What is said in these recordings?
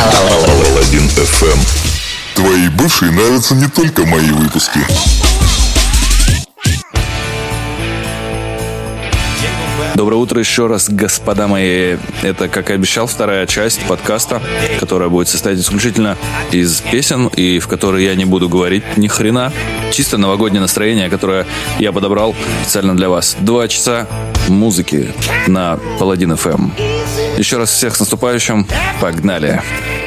Паладин FM. Твои бывшие нравятся не только мои выпуски. Доброе утро еще раз, господа мои. Это, как и обещал, вторая часть подкаста, которая будет состоять исключительно из песен, и в которой я не буду говорить ни хрена. Чисто новогоднее настроение, которое я подобрал специально для вас. Два часа музыки на Паладин FM. Еще раз всех с наступающим. Погнали. Не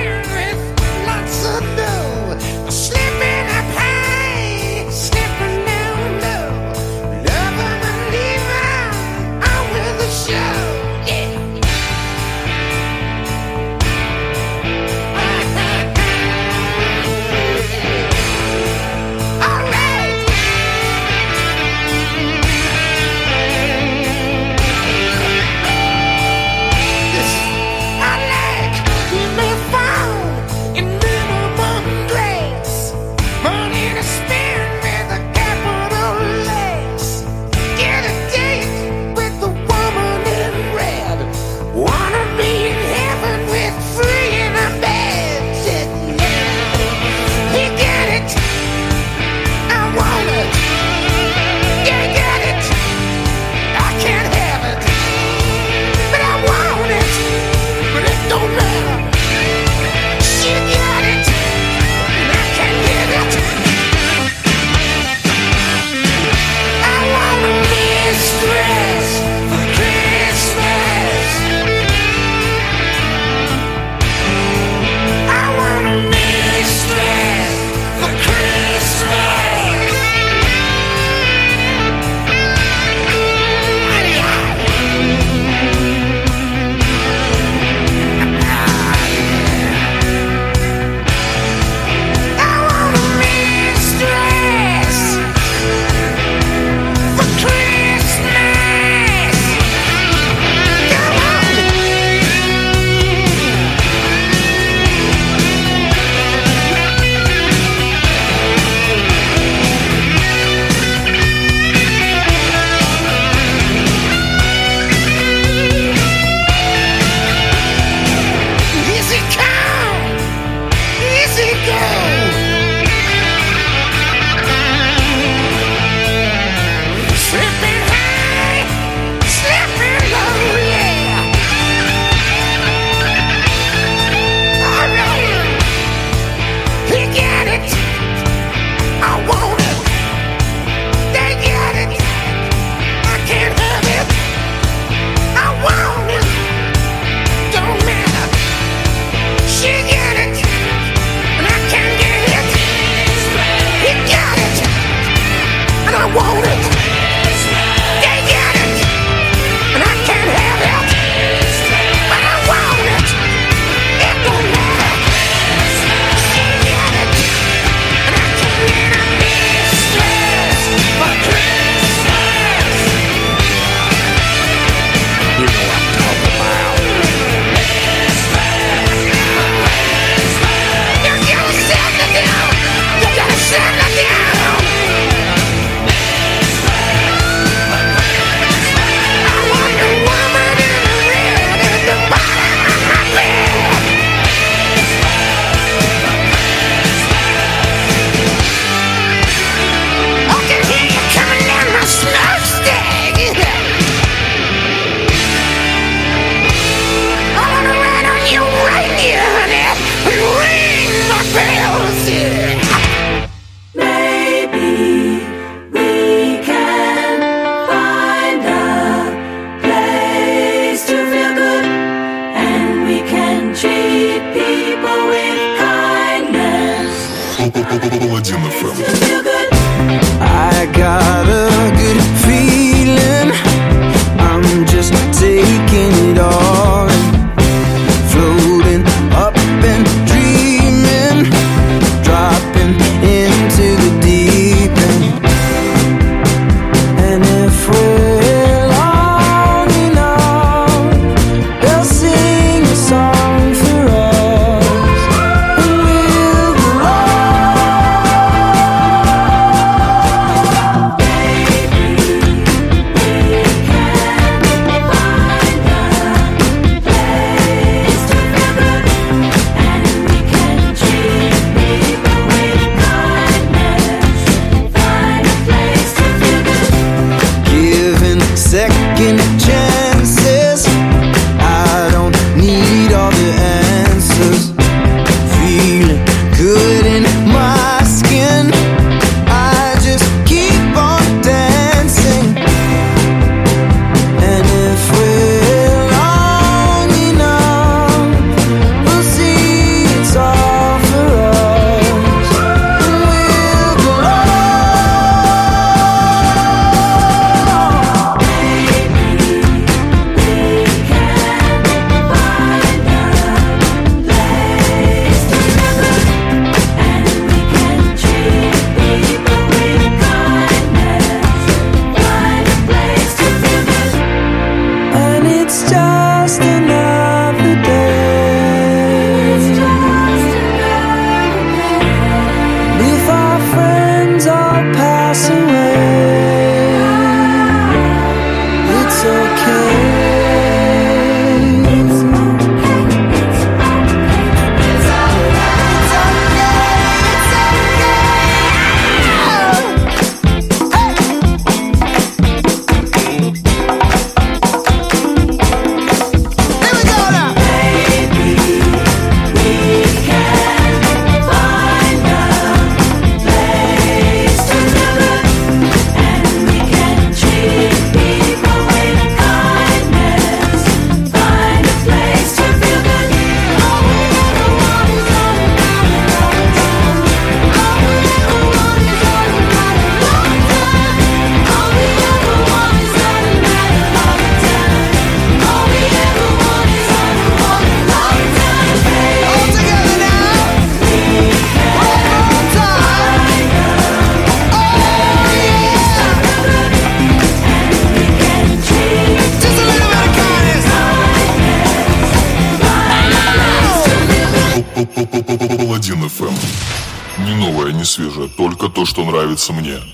нравится мне.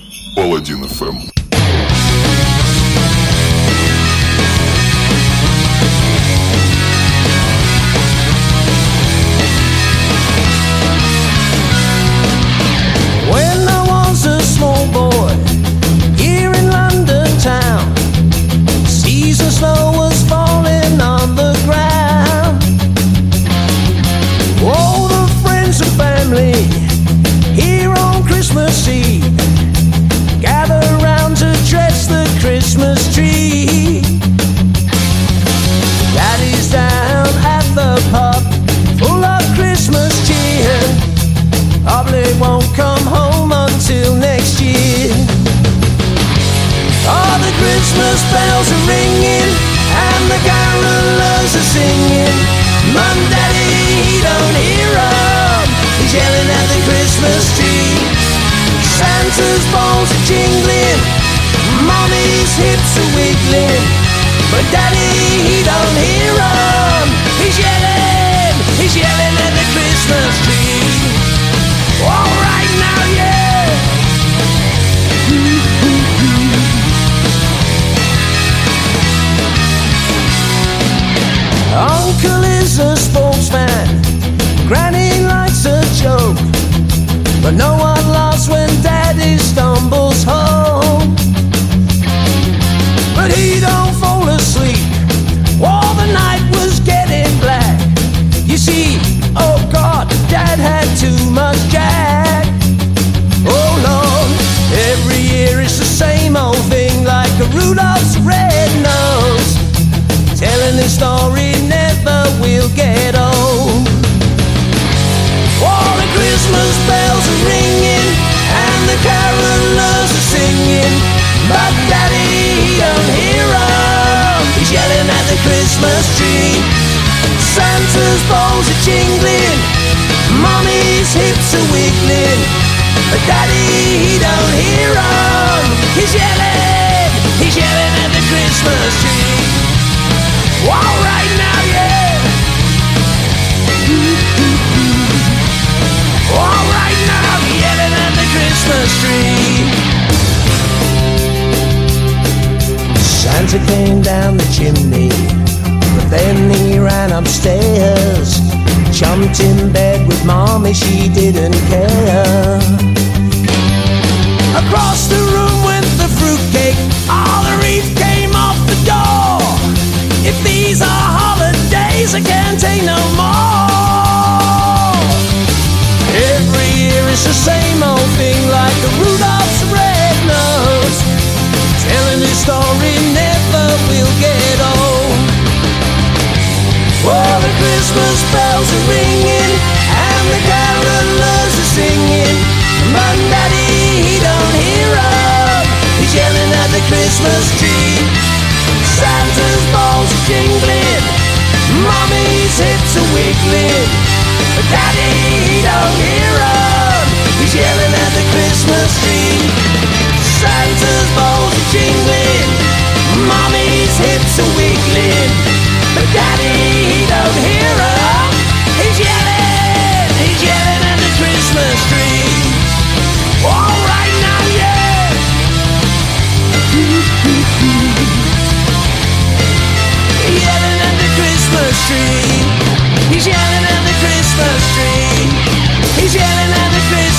But daddy, he don't hear him. He's yelling, he's yelling lights are weakening But daddy, he don't hear him He's yelling, he's yelling at the Christmas tree. All right now, yeah. All right now, yelling at the Christmas tree. Santa came down the chimney But then he ran upstairs. Jumped in bed with mommy, she didn't care. Across the room went the fruitcake, all the reef came off the door. If these are holidays, I can't take no more. Every year it's the same old thing, like the Rudolph's red nose. Telling his story never will get old. Oh, the Christmas ringing and the carolers are singing. Daddy, he don't. He's yelling at the Christmas tree. Santa's are jingling. Mommy's hips are wiggling. But Daddy, he don't. He's yelling at the Christmas tree. Santa's are jingling. Mommy's hips are wiggling. But Daddy,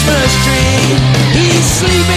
Christmas tree. He's sleeping.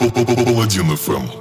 Паладин ФМ.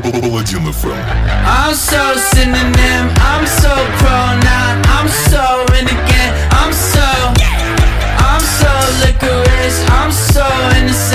Паладин ФМ. I'm so synonym, I'm so pronoun, I'm so in again. I'm so, I'm so licorice, I'm so innocent.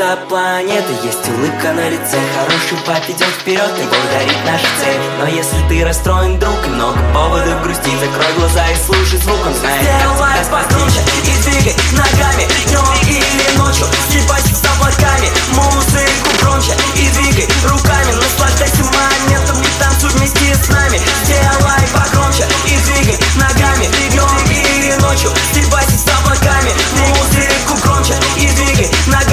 Вертится планета Есть улыбка на лице Хороший пап идет вперед и благодарит нашу цель. Но если ты расстроен, друг И много поводов грустить Закрой глаза и слушай звук. Он знает, как тебя спастись И двигай ногами Днем или ночью. Съебайся с облаками Музыку громче. И двигай руками Наслаждайся моментом И танцуй вместе с нами. Сделай погромче И двигай ногами Днем или ночью. Съебайся с облаками Музыку громче. И двигай ногами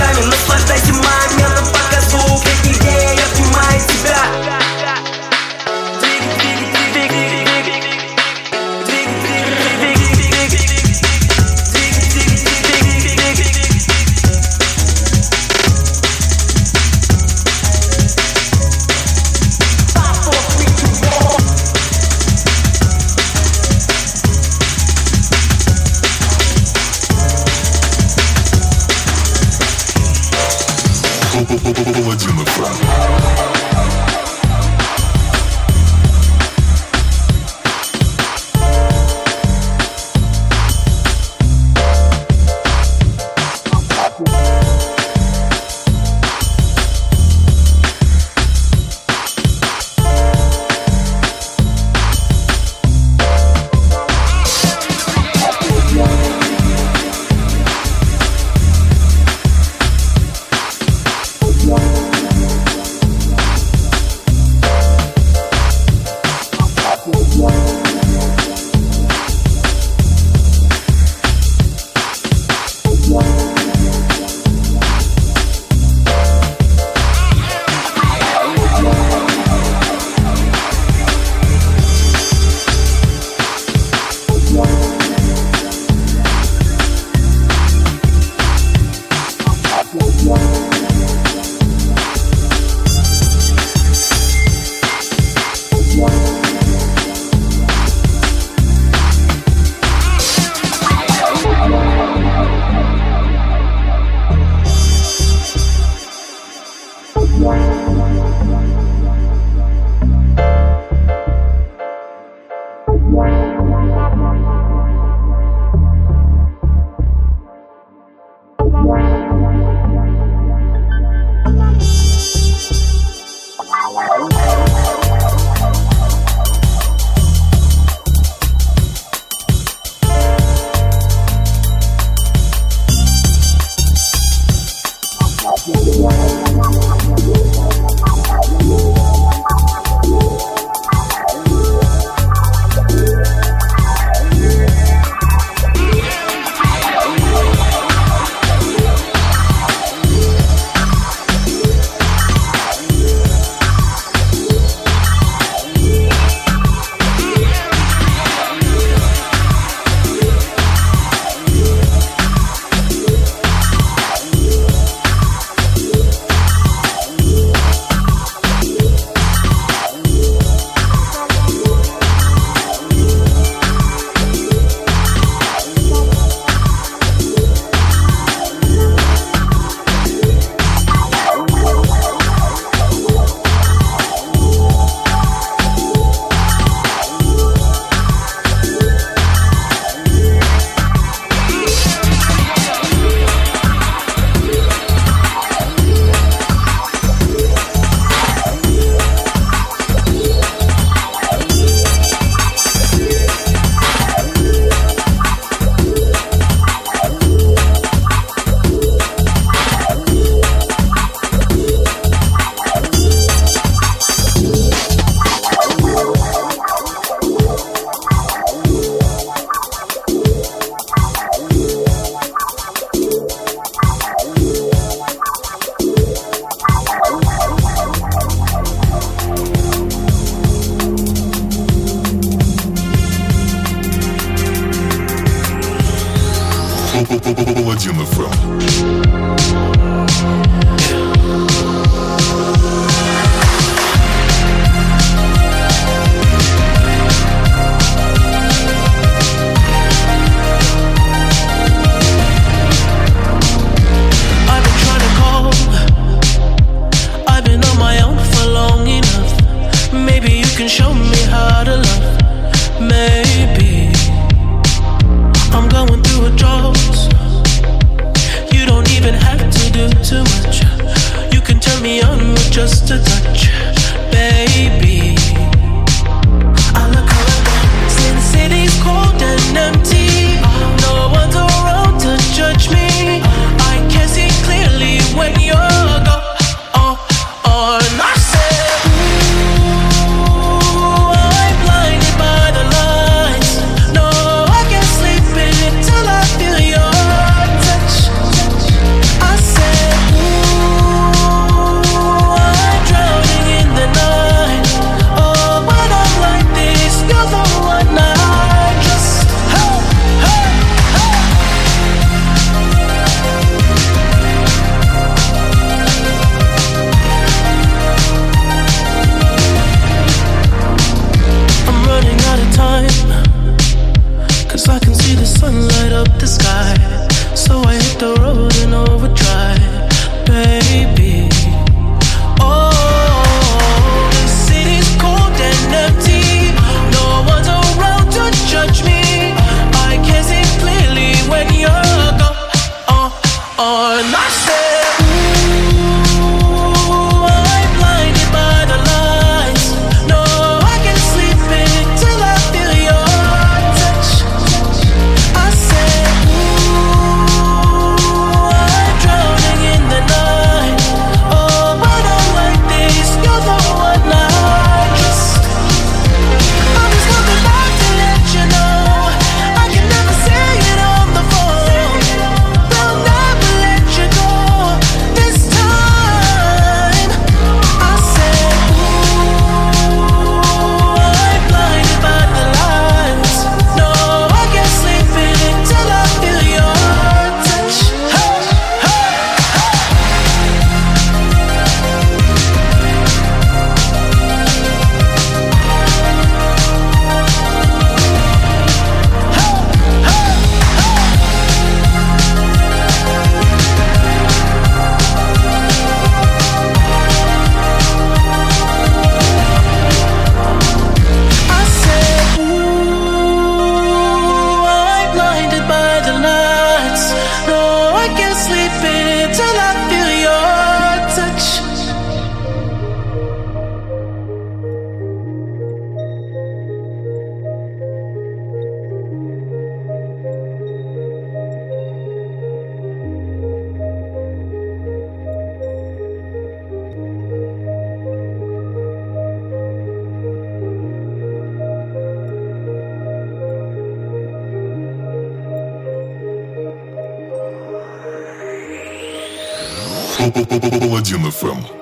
Паладин ФМ.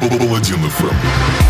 Паладин ФМ.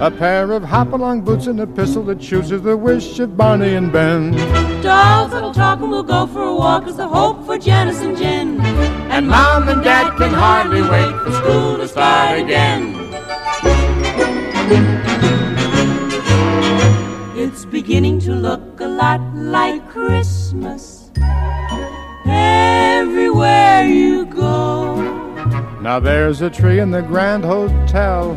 A pair of hop-along boots and a pistol that chooses the wish of Barney and Ben. Dolls that'll talk and we'll go for a walk is the hope for Janice and Jen. And Mom and Dad can hardly wait for school to start again. It's beginning to look a lot like Christmas everywhere you go. Now there's a tree in the Grand Hotel.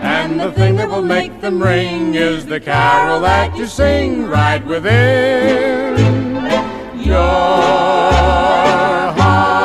And the thing that will make them ring is the carol that you sing right within your heart.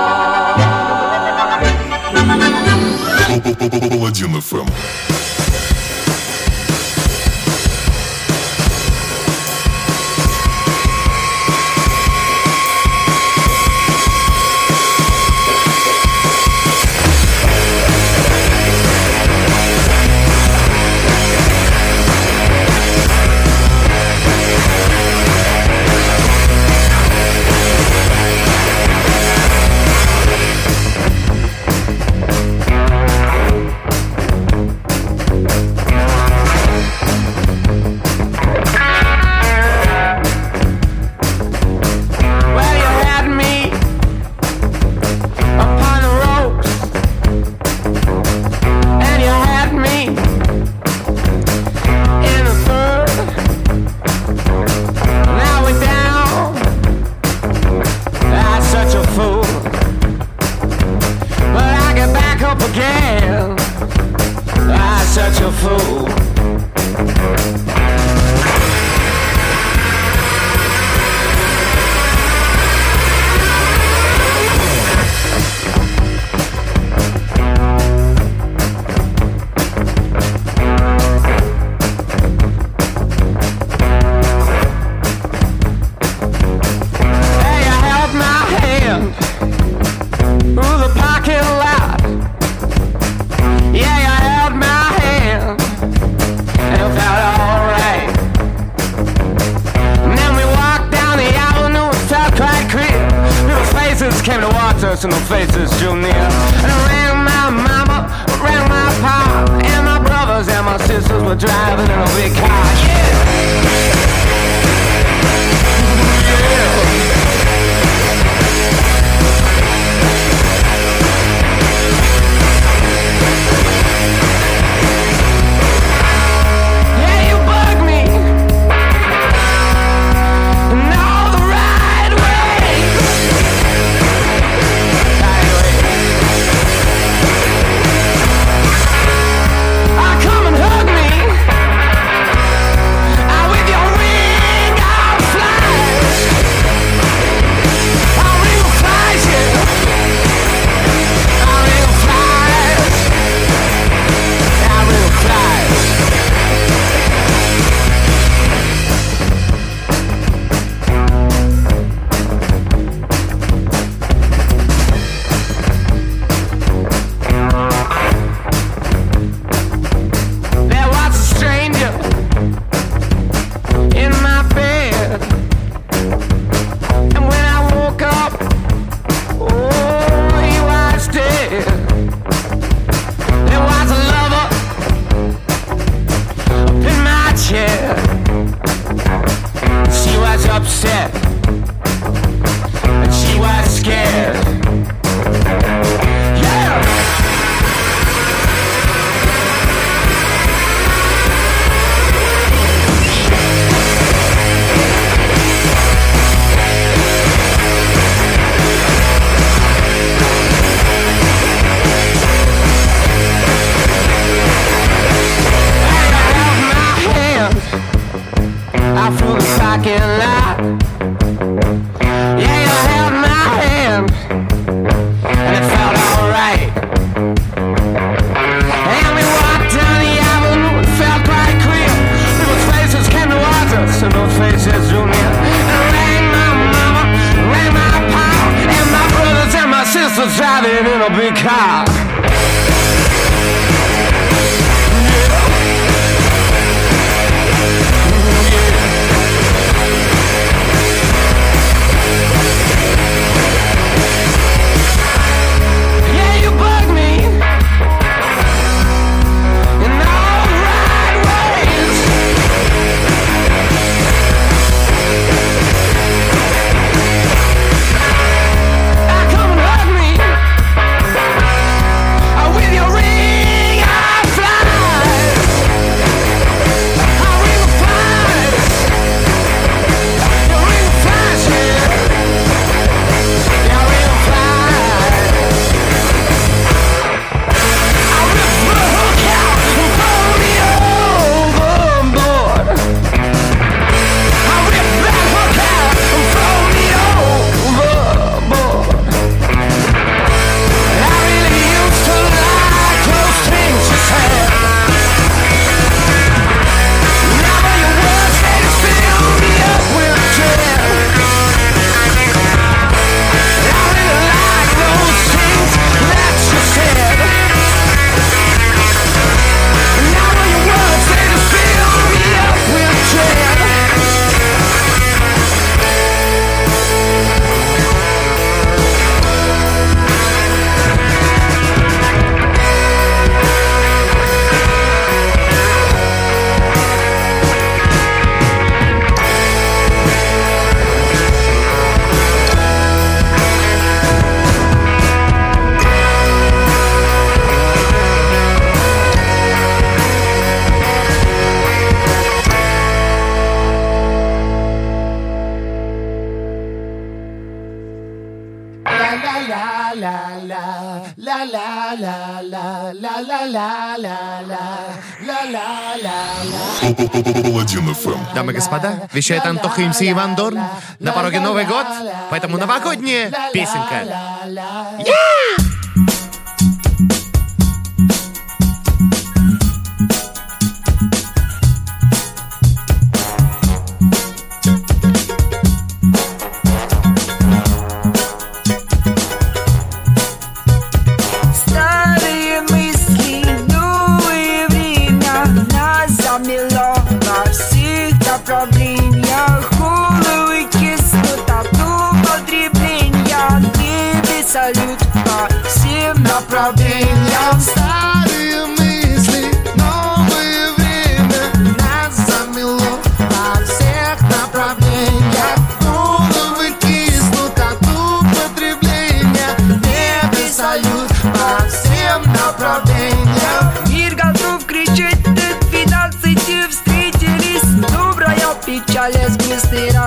господа, вещает Антоха МС Иван Дорн. На пороге Новый год, поэтому новогодняя песенка.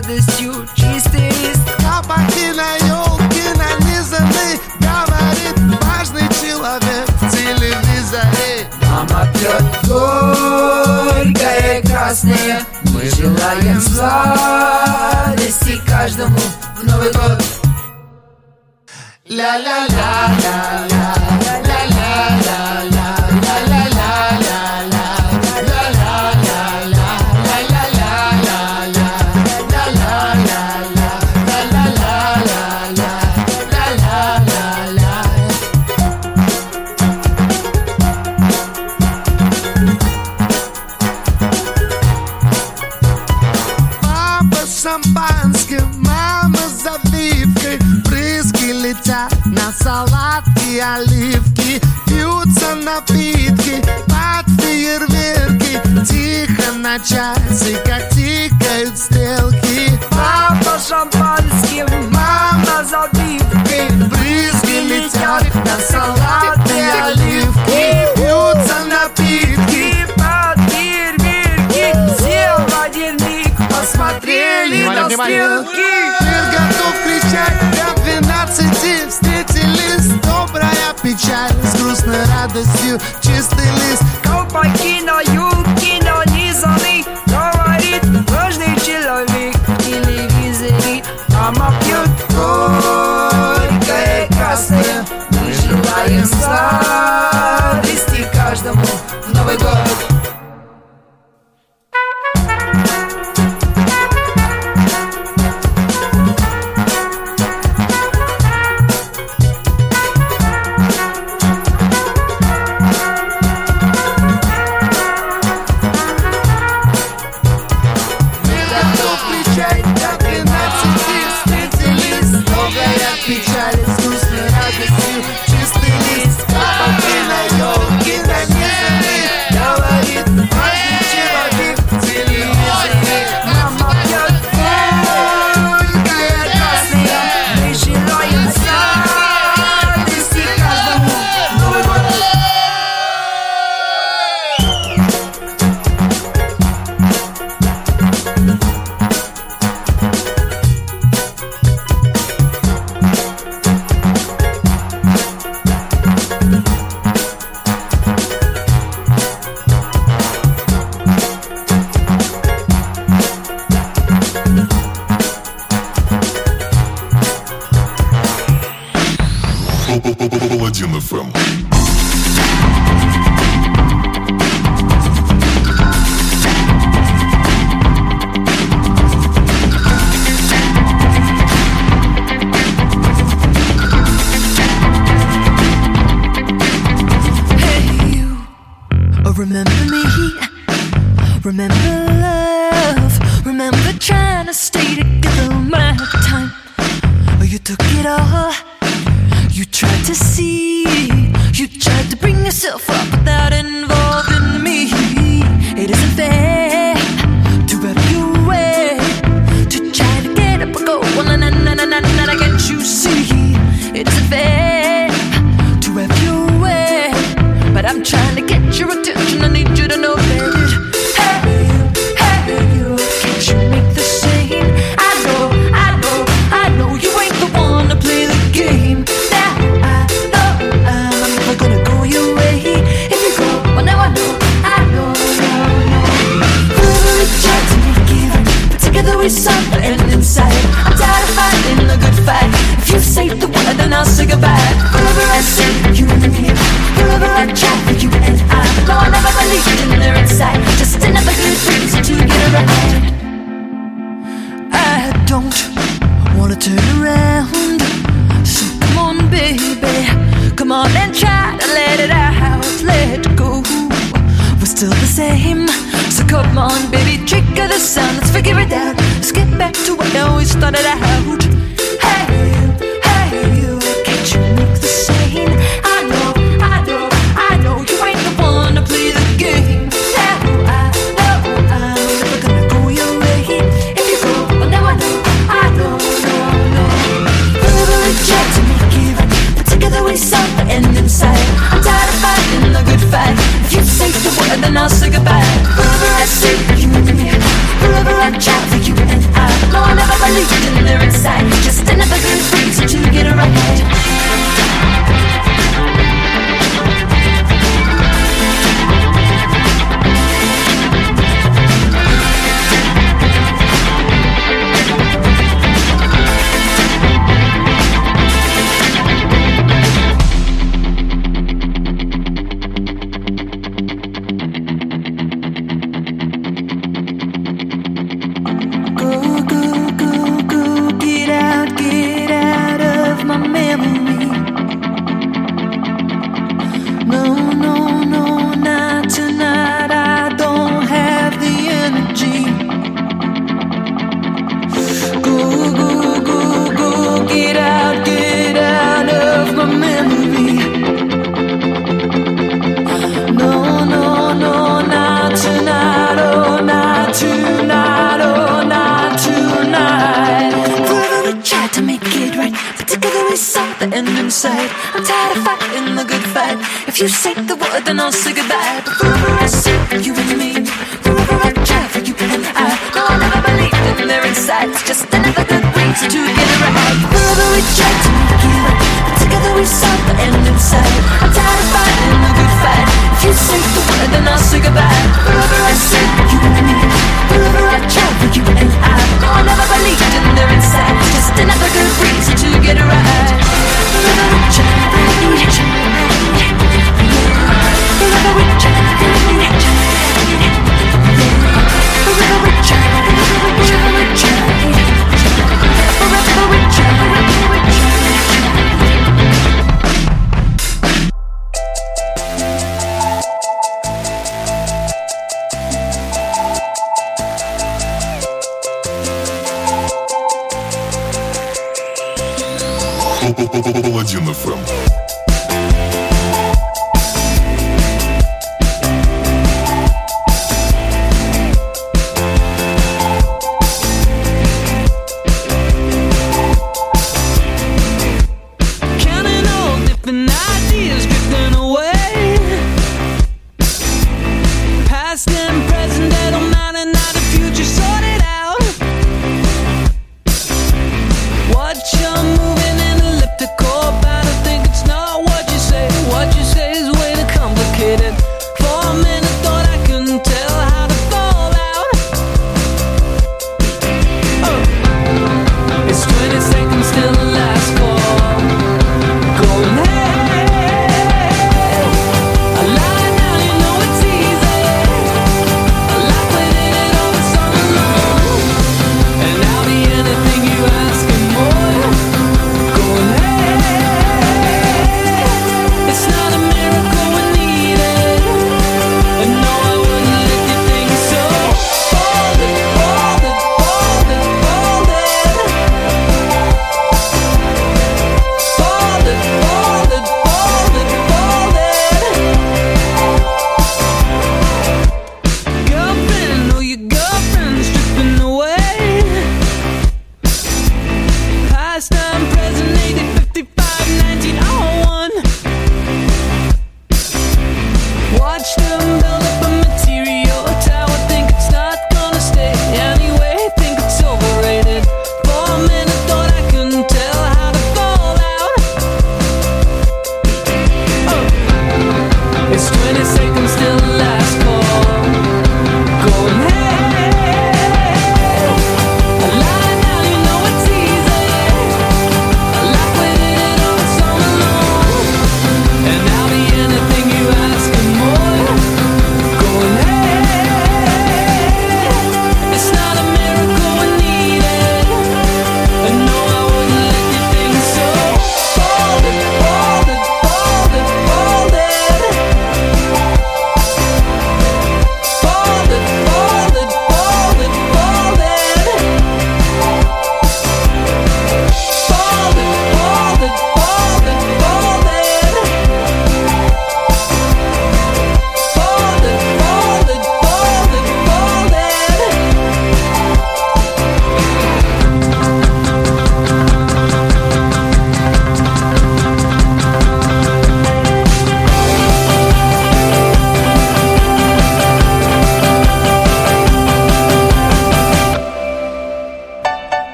радостью чистый лист. А поди на елки нанизаны, говорит важный человек в телевизоре. Мама пьет горькое красное, мы желаем сладости каждому you say the word, then I'll say goodbye.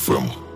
FM.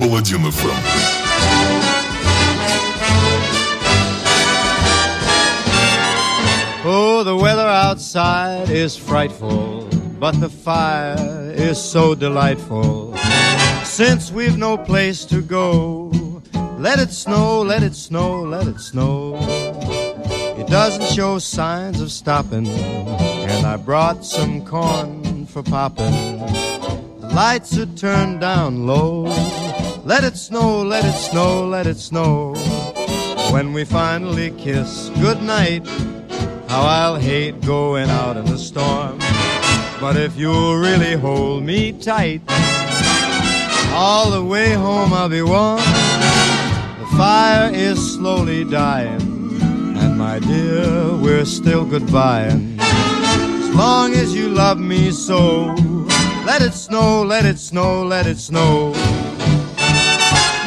Паладин ФМ. Oh, the weather outside is frightful, but the fire is so delightful. Since we've no place to go, let it snow, let it snow, let it snow. It doesn't show signs of stopping, and I brought some corn for popping. Lights are turned down low. Let it snow, let it snow, let it snow. When we finally kiss goodnight, how I'll hate going out in the storm. But if you'll really hold me tight, all the way home I'll be warm. The fire is slowly dying, and my dear, we're still goodbying. As long as you love me so, let it snow, let it snow, let it snow.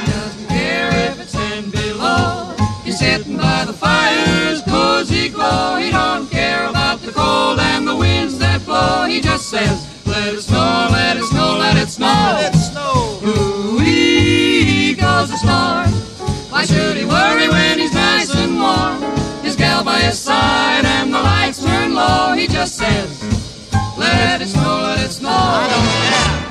doesn't care if it's ten below. He's sitting by the fire's cozy glow. He don't care about the cold and the winds that blow. He just says, let it snow, let it snow, let it snow. Let it snow. Ooh-wee goes the storm. Why should he worry when he's nice and warm? His gal by his side and the lights turn low. He just says, let it snow, let it snow. I don't care.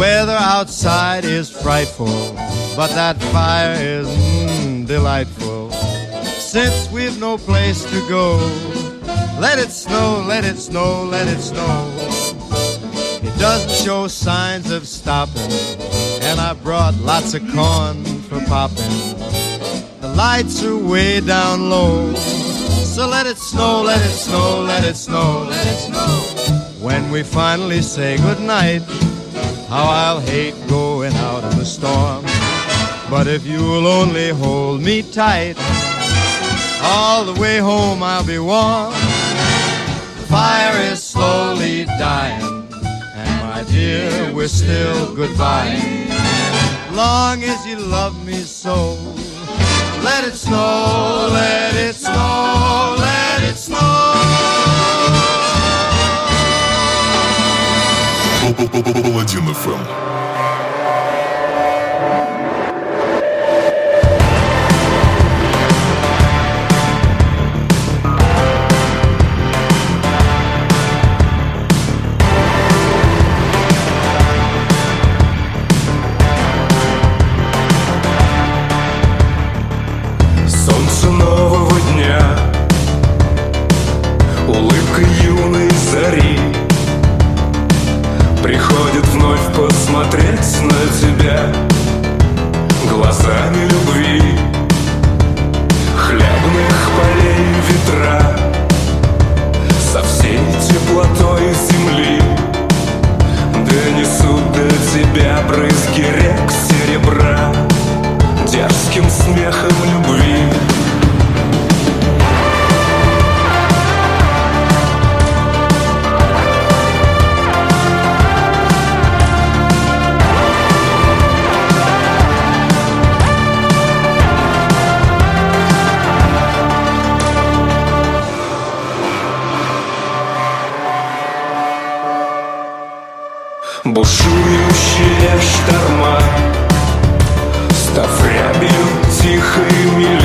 Weather outside is frightful, but that fire is mm, delightful. Since we've no place to go, let it snow, let it snow, let it snow. It doesn't show signs of stopping, and I brought lots of corn for popping. Lights are way down low, so let it snow, let it snow, let it snow, let it snow. When we finally say goodnight, how I'll hate going out in the storm. But if you'll only hold me tight, all the way home I'll be warm. The fire is slowly dying, and my dear, we're still goodbye. Long as you love me so, let it snow, let it snow, let it snow. Один приходит вновь посмотреть на тебя Глазами любви Хлебных полей ветра Со всей теплотой земли. Донесут до тебя брызги рек серебра Дерзким смехом любви. Бушующие шторма Став рябью тихой мир.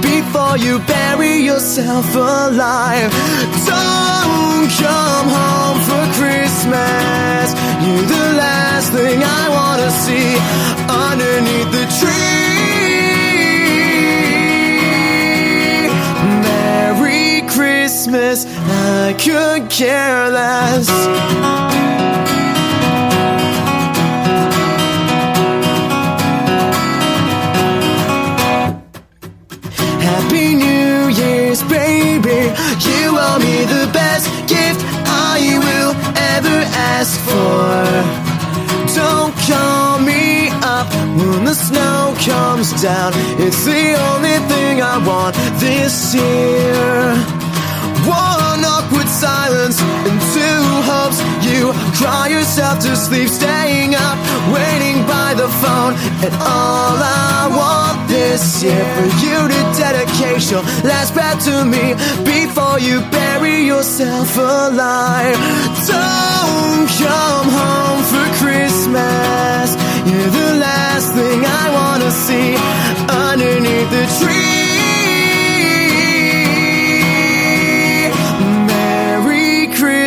Before you bury yourself alive. Don't come home for Christmas. You're the last thing I wanna see underneath the tree. Merry Christmas, I could care less. Ever ask for. Don't call me up when the snow comes down. It's the only thing I want this year. One awkward silence and two hopes. You cry yourself to sleep, staying up, waiting by the phone. And all I want this year for you to dedicate your last breath to me before you bury yourself alive. Don't come home for Christmas. You're the last thing I wanna see underneath the tree.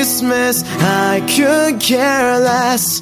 Christmas, I could care less.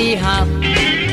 Lady Hop.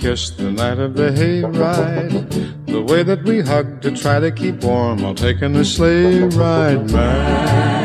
kissed the night of the hayride. The way that we hugged to try to keep warm while taking a sleigh ride, man.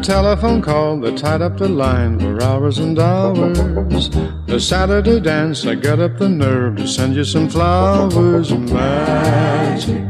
telephone call that tied up the line for hours and hours. The Saturday dance, I got up the nerve to send you some flowers. Magic.